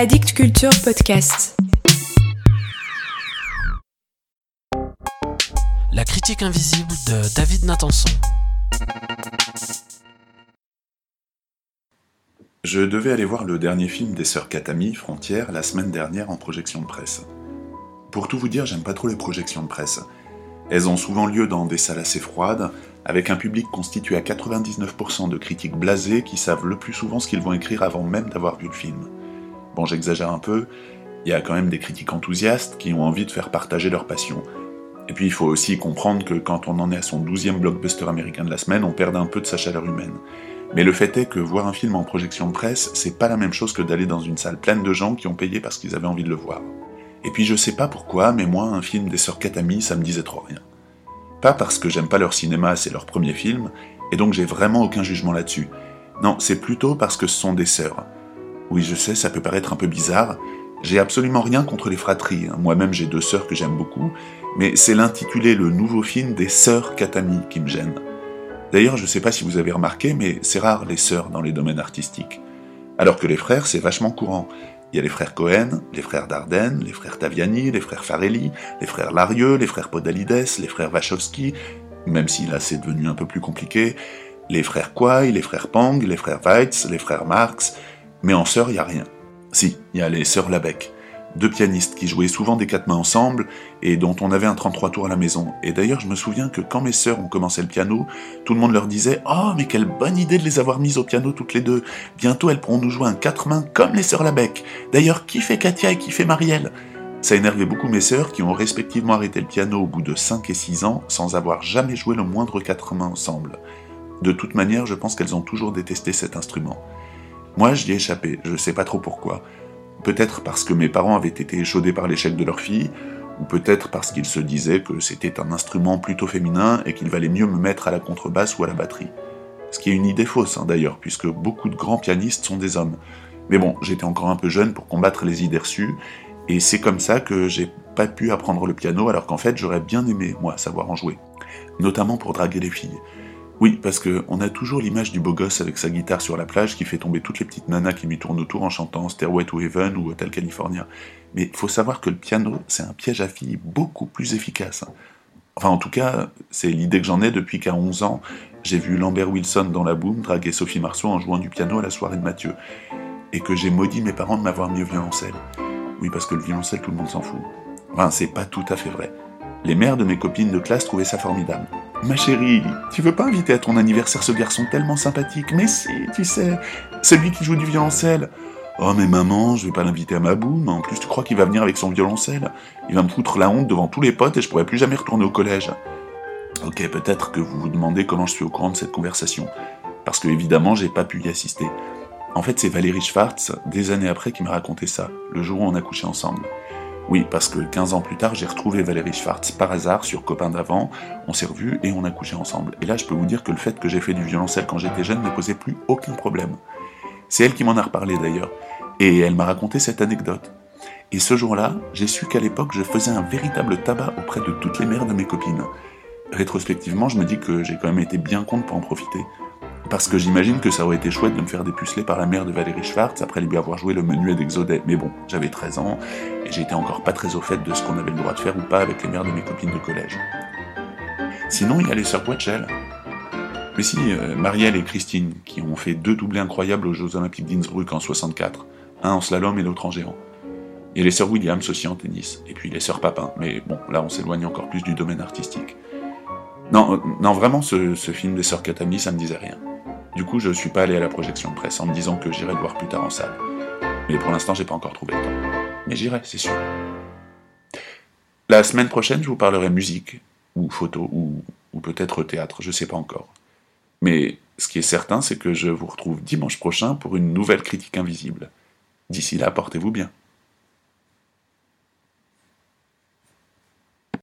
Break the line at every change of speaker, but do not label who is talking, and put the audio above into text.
Addict Culture Podcast.
La critique invisible de David Nathanson.
Je devais aller voir le dernier film des sœurs Katami, Frontières, la semaine dernière en projection de presse. Pour tout vous dire, j'aime pas trop les projections de presse. Elles ont souvent lieu dans des salles assez froides, avec un public constitué à 99% de critiques blasés qui savent le plus souvent ce qu'ils vont écrire avant même d'avoir vu le film. J'exagère un peu, il y a quand même des critiques enthousiastes qui ont envie de faire partager leur passion. Et puis il faut aussi comprendre que quand on en est à son 12e blockbuster américain de la semaine, on perd un peu de sa chaleur humaine. Mais le fait est que voir un film en projection de presse, c'est pas la même chose que d'aller dans une salle pleine de gens qui ont payé parce qu'ils avaient envie de le voir. Et puis je sais pas pourquoi, mais moi, un film des sœurs Katami, ça me disait trop rien. Pas parce que j'aime pas leur cinéma, c'est leur premier film, et donc j'ai vraiment aucun jugement là-dessus. Non, c'est plutôt parce que ce sont des sœurs. Oui, je sais, ça peut paraître un peu bizarre. J'ai absolument rien contre les fratries. Moi-même, j'ai deux sœurs que j'aime beaucoup, mais c'est l'intitulé le nouveau film des sœurs Katami qui me gêne. D'ailleurs, je sais pas si vous avez remarqué, mais c'est rare les sœurs dans les domaines artistiques. Alors que les frères, c'est vachement courant. Il y a les frères Cohen, les frères Dardenne, les frères Taviani, les frères Farelli, les frères Larieux, les frères Podalides, les frères Wachowski, même si là c'est devenu un peu plus compliqué, les frères Kwai, les frères Pang, les frères Weitz, les frères Marx, mais en sœurs, il n'y a rien. Si, il y a les sœurs Labec, deux pianistes qui jouaient souvent des quatre mains ensemble et dont on avait un 33 tours à la maison. Et d'ailleurs, je me souviens que quand mes sœurs ont commencé le piano, tout le monde leur disait Oh, mais quelle bonne idée de les avoir mises au piano toutes les deux. Bientôt, elles pourront nous jouer un quatre mains comme les sœurs Labec. D'ailleurs, qui fait Katia et qui fait Marielle? Ça énervait beaucoup mes sœurs qui ont respectivement arrêté le piano au bout de 5 et 6 ans sans avoir jamais joué le moindre quatre mains ensemble. De toute manière, je pense qu'elles ont toujours détesté cet instrument. Moi, j'y ai échappé, je sais pas trop pourquoi. Peut-être parce que mes parents avaient été échaudés par l'échec de leur fille, ou peut-être parce qu'ils se disaient que c'était un instrument plutôt féminin et qu'il valait mieux me mettre à la contrebasse ou à la batterie. Ce qui est une idée fausse hein, d'ailleurs, puisque beaucoup de grands pianistes sont des hommes. Mais bon, j'étais encore un peu jeune pour combattre les idées reçues, et c'est comme ça que j'ai pas pu apprendre le piano alors qu'en fait j'aurais bien aimé, moi, savoir en jouer. Notamment pour draguer les filles. Oui, parce que on a toujours l'image du beau gosse avec sa guitare sur la plage qui fait tomber toutes les petites nanas qui lui tournent autour en chantant Stairway to Heaven ou Hotel California. Mais faut savoir que le piano, c'est un piège à filles beaucoup plus efficace. Enfin, en tout cas, c'est l'idée que j'en ai depuis qu'à 11 ans, j'ai vu Lambert Wilson dans la boum draguer Sophie Marceau en jouant du piano à la soirée de Mathieu. Et que j'ai maudit mes parents de m'avoir mis au violoncelle. Oui, parce que le violoncelle, tout le monde s'en fout. Enfin, c'est pas tout à fait vrai. Les mères de mes copines de classe trouvaient ça formidable. Ma chérie, tu veux pas inviter à ton anniversaire ce garçon tellement sympathique Mais si, tu sais, celui qui joue du violoncelle. Oh mais maman, je vais pas l'inviter à ma boum, en plus tu crois qu'il va venir avec son violoncelle Il va me foutre la honte devant tous les potes et je pourrai plus jamais retourner au collège. Ok, peut-être que vous vous demandez comment je suis au courant de cette conversation, parce que évidemment j'ai pas pu y assister. En fait c'est Valérie Schwartz, des années après, qui m'a raconté ça, le jour où on a couché ensemble. Oui, parce que 15 ans plus tard, j'ai retrouvé Valérie Schwartz par hasard sur Copain d'avant, on s'est revus et on a couché ensemble. Et là, je peux vous dire que le fait que j'ai fait du violoncelle quand j'étais jeune ne posait plus aucun problème. C'est elle qui m'en a reparlé d'ailleurs, et elle m'a raconté cette anecdote. Et ce jour-là, j'ai su qu'à l'époque, je faisais un véritable tabac auprès de toutes les mères de mes copines. Rétrospectivement, je me dis que j'ai quand même été bien compte pour en profiter. Parce que j'imagine que ça aurait été chouette de me faire dépuceler par la mère de Valérie Schwartz après lui avoir joué le menuet d'Exodet. Mais bon, j'avais 13 ans et j'étais encore pas très au fait de ce qu'on avait le droit de faire ou pas avec les mères de mes copines de collège. Sinon, il y a les sœurs Watchell. Mais si, euh, Marielle et Christine, qui ont fait deux doublés incroyables aux Jeux Olympiques d'Innsbruck en 64, un en slalom et l'autre en géant. Et les sœurs Williams aussi en tennis, et puis les sœurs Papin, mais bon, là on s'éloigne encore plus du domaine artistique. Non, euh, non vraiment, ce, ce film des sœurs Katami, ça me disait rien. Du coup, je suis pas allé à la projection presse en me disant que j'irai le voir plus tard en salle. Mais pour l'instant, j'ai pas encore trouvé le temps. Mais j'irai, c'est sûr. La semaine prochaine, je vous parlerai musique, ou photo, ou, ou peut-être théâtre, je sais pas encore. Mais ce qui est certain, c'est que je vous retrouve dimanche prochain pour une nouvelle critique invisible. D'ici là, portez-vous bien.